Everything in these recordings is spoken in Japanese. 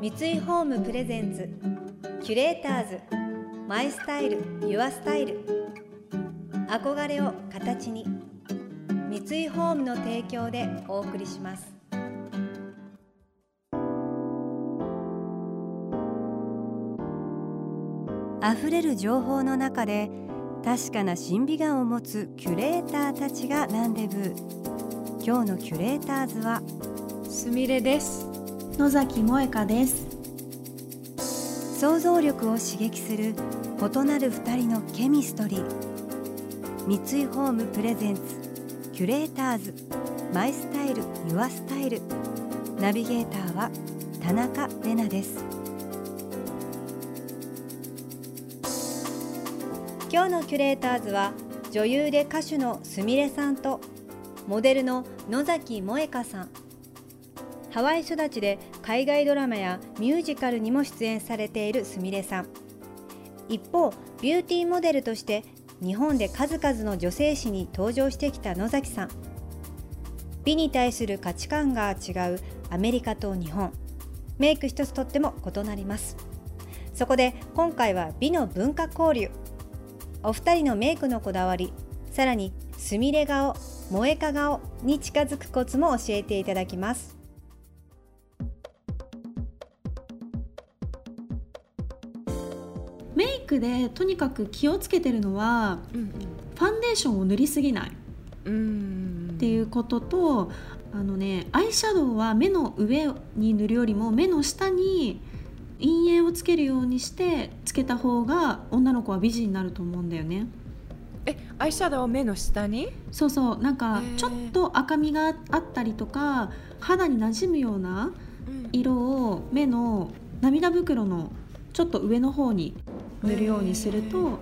三井ホームプレゼンツキュレーターズマイスタイルユアスタイル。憧れを形に三井ホームの提供でお送りします。溢れる情報の中で確かな審美眼を持つキュレーターたちがランデブー今日のキュレーターズはすみれです。野崎萌香です。想像力を刺激する異なる二人のケミストリー。三井ホームプレゼンツキュレーターズ。マイスタイルユアスタイル。ナビゲーターは田中れなです。今日のキュレーターズは女優で歌手のすみれさんとモデルの野崎萌香さん。ハワイ育ちで海外ドラマやミュージカルにも出演されているすみれさん。一方ビューティーモデルとして日本で数々の女性誌に登場してきた野崎さん。美に対する価値観が違うアメリカと日本。メイク一つとっても異なります。そこで今回は美の文化交流。お二人のメイクのこだわりさらにすみれ顔萌えか顔に近づくコツも教えていただきます。クでとにかく気をつけてるのは、うんファンデーションを塗りすぎないっていうこととあのねアイシャドウは目の上に塗るよりも目の下に陰影をつけるようにしてつけた方が女の子は美人になると思うんだよね。えアイシャドウを目の下に？そうそう。なんかちょっと赤みがあったりとか肌に馴染むような色を目の涙袋のちょっと上の方に塗るようにすると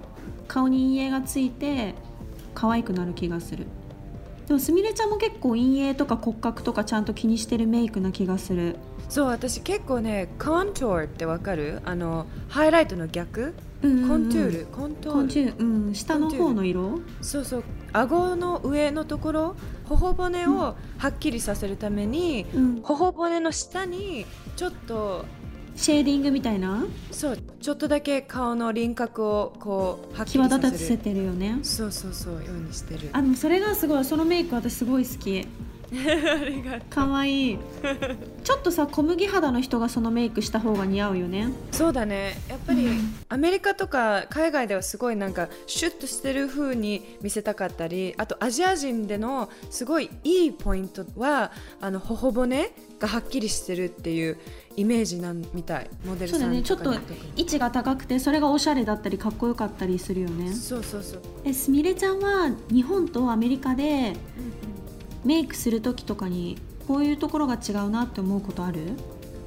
顔に陰影がついて可愛くなる気がする。でもすみれちゃんも結構陰影とか骨格とかちゃんと気にしてるメイクな気がする。そう私結構ね contour ってわかる？あのハイライトの逆？コン contour コントゥールうん。下の方の色？そうそう。顎の上のところ？頬骨をはっきりさせるために、うん。頬骨の下にちょっとシェーディングみたいな？そうちょっとだけ顔の輪郭をこうはっきり際立たせてるよね。そうそうそうようにしてる。あでもそれがすごいそのメイク私すごい好きかわいい。ちょっとさ小麦肌の人がそのメイクした方が似合うよね。そうだね。やっぱり、うん。アメリカとか海外ではすごいなんかシュッとしてる風に見せたかったりあとアジア人でのすごいいいポイントはあの頬骨がはっきりしてるっていうイメージなんみたい。モデルそうさんだね。ちょっと位置が高くてそれがおしゃれだったりかっこよかったりするよね。そうそうそう、えすみれちゃんは日本とアメリカでメイクする時とかにこういうところが違うなって思うことある、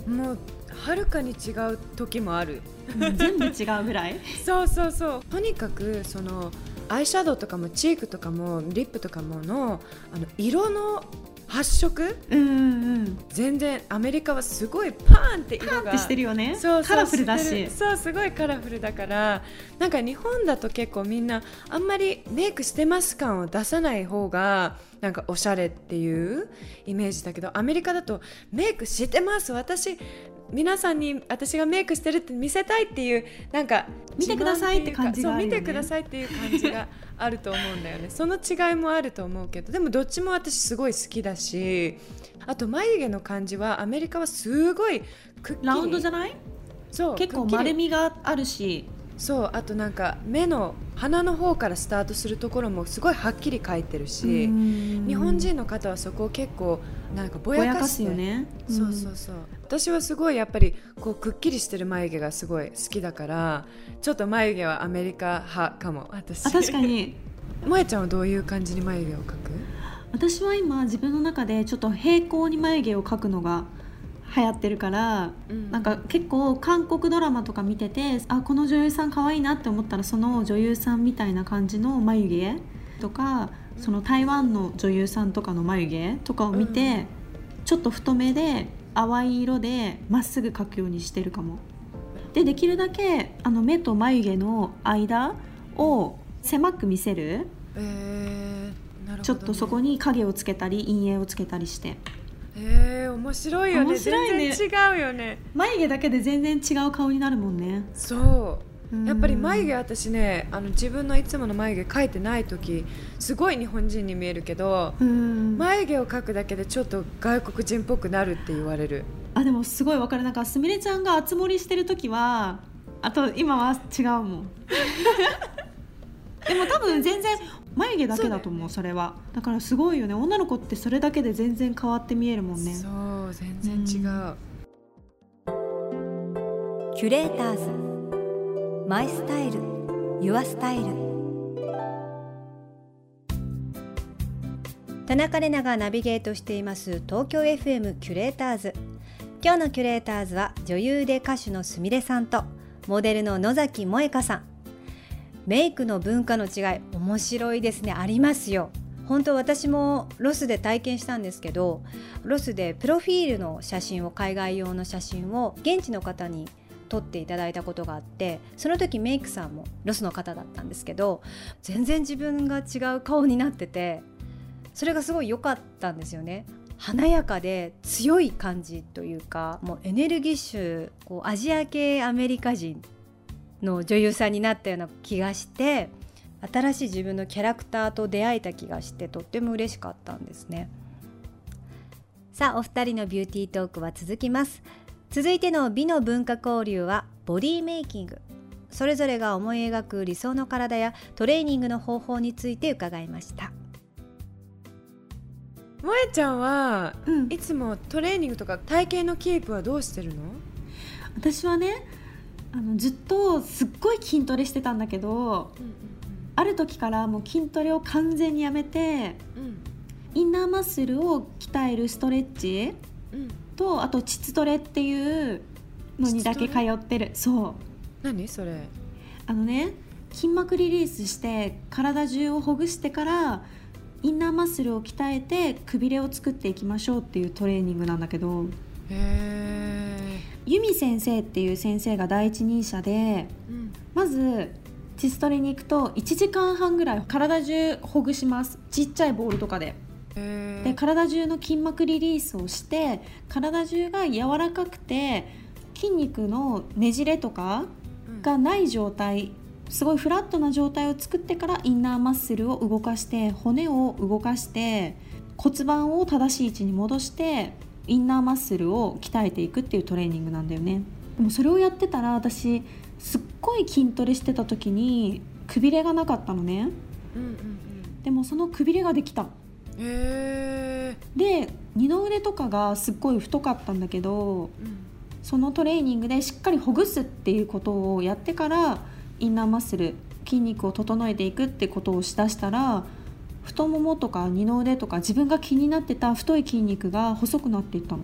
もうはるかに違う時もある。うん全部違うぐらい？そうそうそう。とにかくそのアイシャドウとかもチークとかもリップとかものあの色の発色？うんうんうん。全然アメリカはすごいパーンって色が。パンってしてるよね。そうカラフルだし。そうすごいカラフルだからなんか日本だと結構みんなあんまりメイクしてます感を出さない方がなんかおしゃれっていうイメージだけどアメリカだとメイクしてます。私皆さんに私がメイクしてるって見せたいっていうなんか見てくださいって感じがあるよね。そう見てくださいっていう感じがあると思うんだよね。その違いもあると思うけどでもどっちも私すごい好きだしあと眉毛の感じはアメリカはすごいラウンドじゃない？そう結構丸みがあるしそうあとなんか目の鼻の方からスタートするところもすごいはっきり描いてるし日日本人の方はそこを結構なんかぼぼやかすよね。そうそうそう。私はすごいやっぱりこうくっきりしてる眉毛がすごい好きだからちょっと眉毛はアメリカ派かも私。あ確かに。萌えちゃんはどういう感じに眉毛を描く？私は今自分の中でちょっと平行に眉毛を描くのが流行ってるから、うん。なんか結構韓国ドラマとか見ててあこの女優さん可愛いなって思ったらその女優さんみたいな感じの眉毛とかその台湾の女優さんとかの眉毛とかを見て、うん。ちょっと太めで淡い色でまっすぐ描くようにしてるかも。でできるだけあの目と眉毛の間を狭く見せる。えー、なるね、ちょっとそこに影をつけたり陰影をつけたりして。えー、面白いよね。ね。全然違うよね。眉毛だけで全然違う顔になるもんね。そう。やっぱり眉毛毛私ねあの自分のいつもの眉毛描いてない時すごい日本人に見えるけどうん。眉毛を描くだけでちょっと外国人っぽくなるって言われる。あでもすごいわかる。なんかすみれちゃんが厚盛りしてる時はあと今は違うもん。でも多分全然眉毛だけだと思うそれは。だからすごいよね。女の子ってそれだけで全然変わって見えるもんね。そう全然違う、キュレーターズ。マイスタイル。ユアスタイル。田中れながナビゲートしています東京 FM キュレーターズ。今日のキュレーターズは女優で歌手のすみれさんとモデルの野崎萌香さんメイクの文化の違い面白いですね。ありますよ。本当私もロスで体験したんですけどロスでプロフィールの写真を海外用の写真を現地の方に撮っていただいたことがあってその時メイクさんもロスの方だったんですけど全然自分が違う顔になっててそれがすごい良かったんですよね。華やかで強い感じというかもうエネルギッシュこうアジア系アメリカ人の女優さんになったような気がして新しい自分のキャラクターと出会えた気がしてとっても嬉しかったんですね。さあお二人のビューティートークは続きます。続いての美の文化交流はボディメイキング。それぞれが思い描く理想の体やトレーニングの方法について伺いました。萌えちゃんはうん。いつもトレーニングとか体型のキープはどうしてるの？私はねあのずっとすっごい筋トレしてたんだけどある時からもう筋トレを完全にやめてうんインナーマッスルを鍛えるストレッチうんとあと膣トレっていうのにだけ通ってる。そう。何それ？あのね筋膜リリースして体中をほぐしてからインナーマッスルを鍛えてくびれを作っていきましょうっていうトレーニングなんだけど。へえ由美先生っていう先生が第一人者でうん。まずチストレに行くと1時間半ぐらい体中ほぐします。ちっちゃいボールとかで。へで体中の筋膜リリースをして体中が柔らかくて筋肉のねじれとかがない状態すごいフラットな状態を作ってからインナーマッスルを動かして骨を動かして骨盤を正しい位置に戻してインナーマッスルを鍛えていくっていうトレーニングなんだよね。でもそれをやってたら私すっごい筋トレしてた時にくびれがなかったのね。うんうんうん。でもそのくびれができた。へえで二の腕とかがすっごい太かったんだけどうん。そのトレーニングでしっかりほぐすっていうことをやってからインナーマッスル筋肉を整えていくってことをしだしたら太ももとか二の腕とか自分が気になってた太い筋肉が細くなっていったの。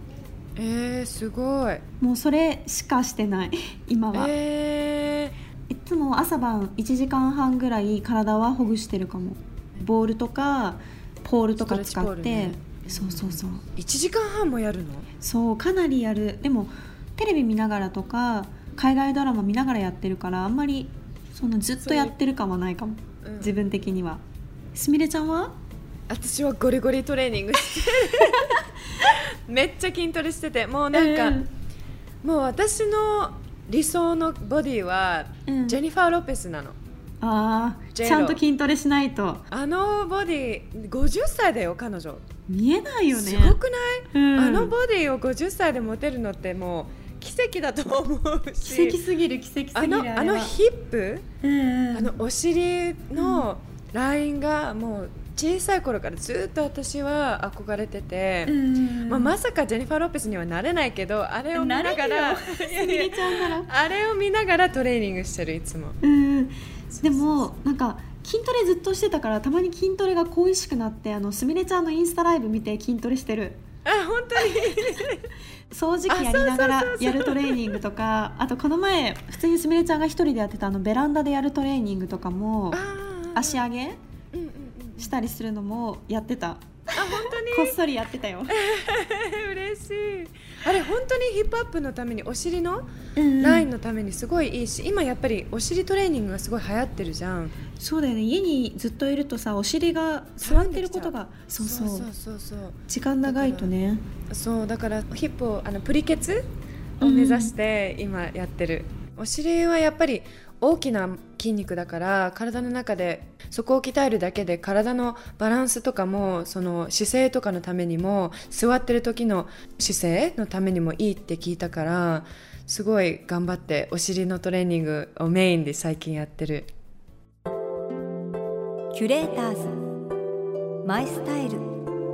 えー、すごい。もうそれしかしてない今は、えいつも朝晩1時間半ぐらい体はほぐしてるかも。ボールとかポールとか使って、ねそうそうそう。ー、1時間半もやるの？そうかなりやる。でもテレビ見ながらとか海外ドラマ見ながらやってるからあんまりそんなずっとやってる感はないかも。うん。自分的にはすみれちゃんは？私はゴリゴリトレーニングして めっちゃ筋トレしてて。もうなんか、うん。もう私の理想のボディは、うん。ジェニファー・ロペスなの。あちゃんと筋トレしないと。あのボディ50歳だよ彼女、見えないよね。すごくない、うん。あのボディを50歳で持てるのってもう奇跡だと思うし。奇跡すぎる奇跡すぎるあのあのヒップ、うんうん。あのお尻のラインがもう小さい頃からずっと私は憧れてて、うんまあ、まさかジェニファー・ロペスにはなれないけどあれを見ながら あれを見ながらトレーニングしてるいつも。うんでもなんか筋トレずっとしてたからたまに筋トレが恋しくなってあのすみれちゃんのインスタライブ見て筋トレしてる。あ本当に？掃除機やりながらやるトレーニングとかあとこの前普通にすみれちゃんが一人でやってたあのベランダでやるトレーニングとかもあー足上げうんうんうんしたりするのもやってた。あ本当こっそりやってたよ。嬉しい。あれ本当にヒップアップのためにお尻の？うんラインのためにすごいいいし、今やっぱりお尻トレーニングがすごい流行ってるじゃん。そうだよね。家にずっといるとさお尻が座ってることがそうそう。そうそうそう時間長いとね。そうだからヒップをあのプリケツを目指して今やってる、お尻はやっぱり大きな筋肉だから体の中でそこを鍛えるだけで体のバランスとかもその姿勢とかのためにも座ってる時の姿勢のためにもいいって聞いたからすごい頑張ってお尻のトレーニングをメインで最近やってる。キュレーターズ。 My Style。Your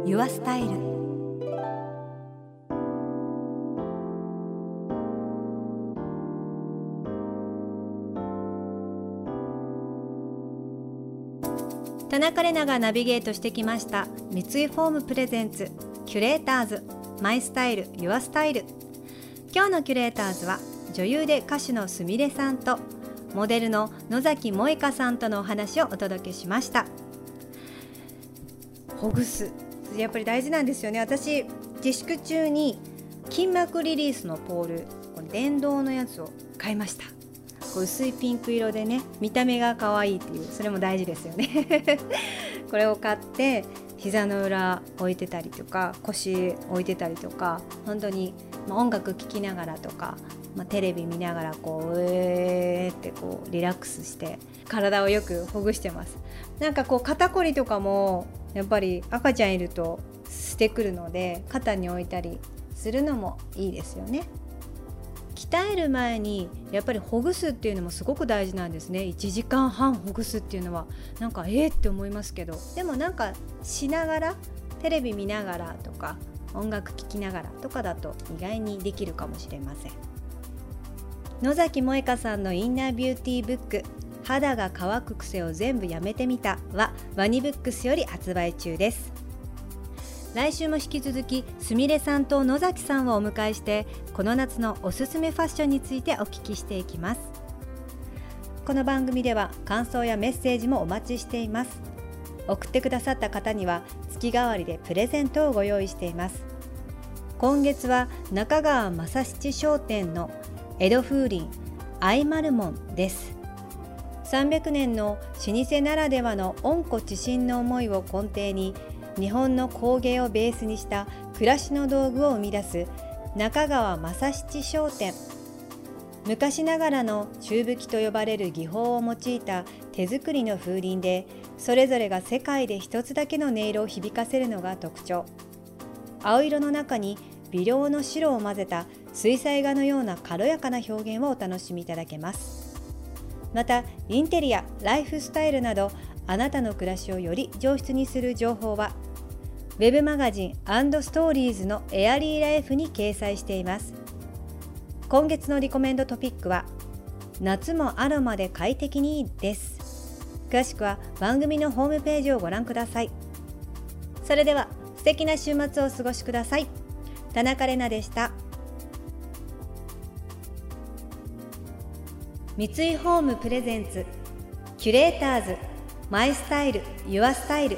Style。田中れながナビゲートしてきました。三井ホーム presents キュレーターズ。 My Style Your Style。今日のキュレーターズは女優で歌手のすみれさんとモデルの野崎萌香さんとのお話をお届けしました。ほぐすやっぱり大事なんですよね。私自粛中に筋膜リリースのポール電動のやつを買いました。こう薄いピンク色でね見た目が可愛いっていうそれも大事ですよね。これを買って膝の裏置いてたりとか腰置いてたりとか本当に、まあ、音楽聴きながらとか、まあ、テレビ見ながらこううえーってこうリラックスして体をよくほぐしてます。なんかこう肩こりとかもやっぱり赤ちゃんいるとしてくるので肩に置いたりするのもいいですよね。鍛える前にやっぱりほぐすっていうのもすごく大事なんですね。1時間半ほぐすっていうのは。なんかえーって思いますけど。でもなんかしながらテレビ見ながらとか音楽聴きながらとかだと意外にできるかもしれません。野崎萌香さんのインナービューティーブック肌が乾く癖を全部やめてみたはワニブックスより発売中です。来週も引き続きすみれさんと野崎さんをお迎えしてこの夏のおすすめファッションについてお聞きしていきます。この番組では感想やメッセージもお待ちしています。送ってくださった方には月替わりでプレゼントをご用意しています。今月は中川正七商店の江戸風鈴アイマルモンです。300年の老舗ならではの温故知新の思いを根底に日本の工芸をベースにした暮らしの道具を生み出す中川正七商店。昔ながらの中吹きと呼ばれる技法を用いた手作りの風鈴でそれぞれが世界で一つだけの音色を響かせるのが特徴。青色の中に微量の白を混ぜた水彩画のような軽やかな表現をお楽しみいただけます。またインテリアライフスタイルなどあなたの暮らしをより上質にする情報は Web マガジンストーリーズのエアリーライフに掲載しています。今月のリコメンドトピックは夏もアロマで快適にです。詳しくは番組のホームページをご覧ください。それでは素敵な週末をお過ごしください。田中れなでした。三井ホームプレゼンツキュレーターズマイスタイルユアスタイル。